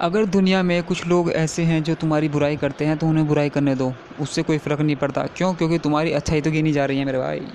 अगर दुनिया में कुछ लोग ऐसे हैं जो तुम्हारी बुराई करते हैं तो उन्हें बुराई करने दो। उससे कोई फ़र्क नहीं पड़ता। क्यों? क्योंकि तुम्हारी अच्छाई तो गिनी जा रही है मेरे भाई।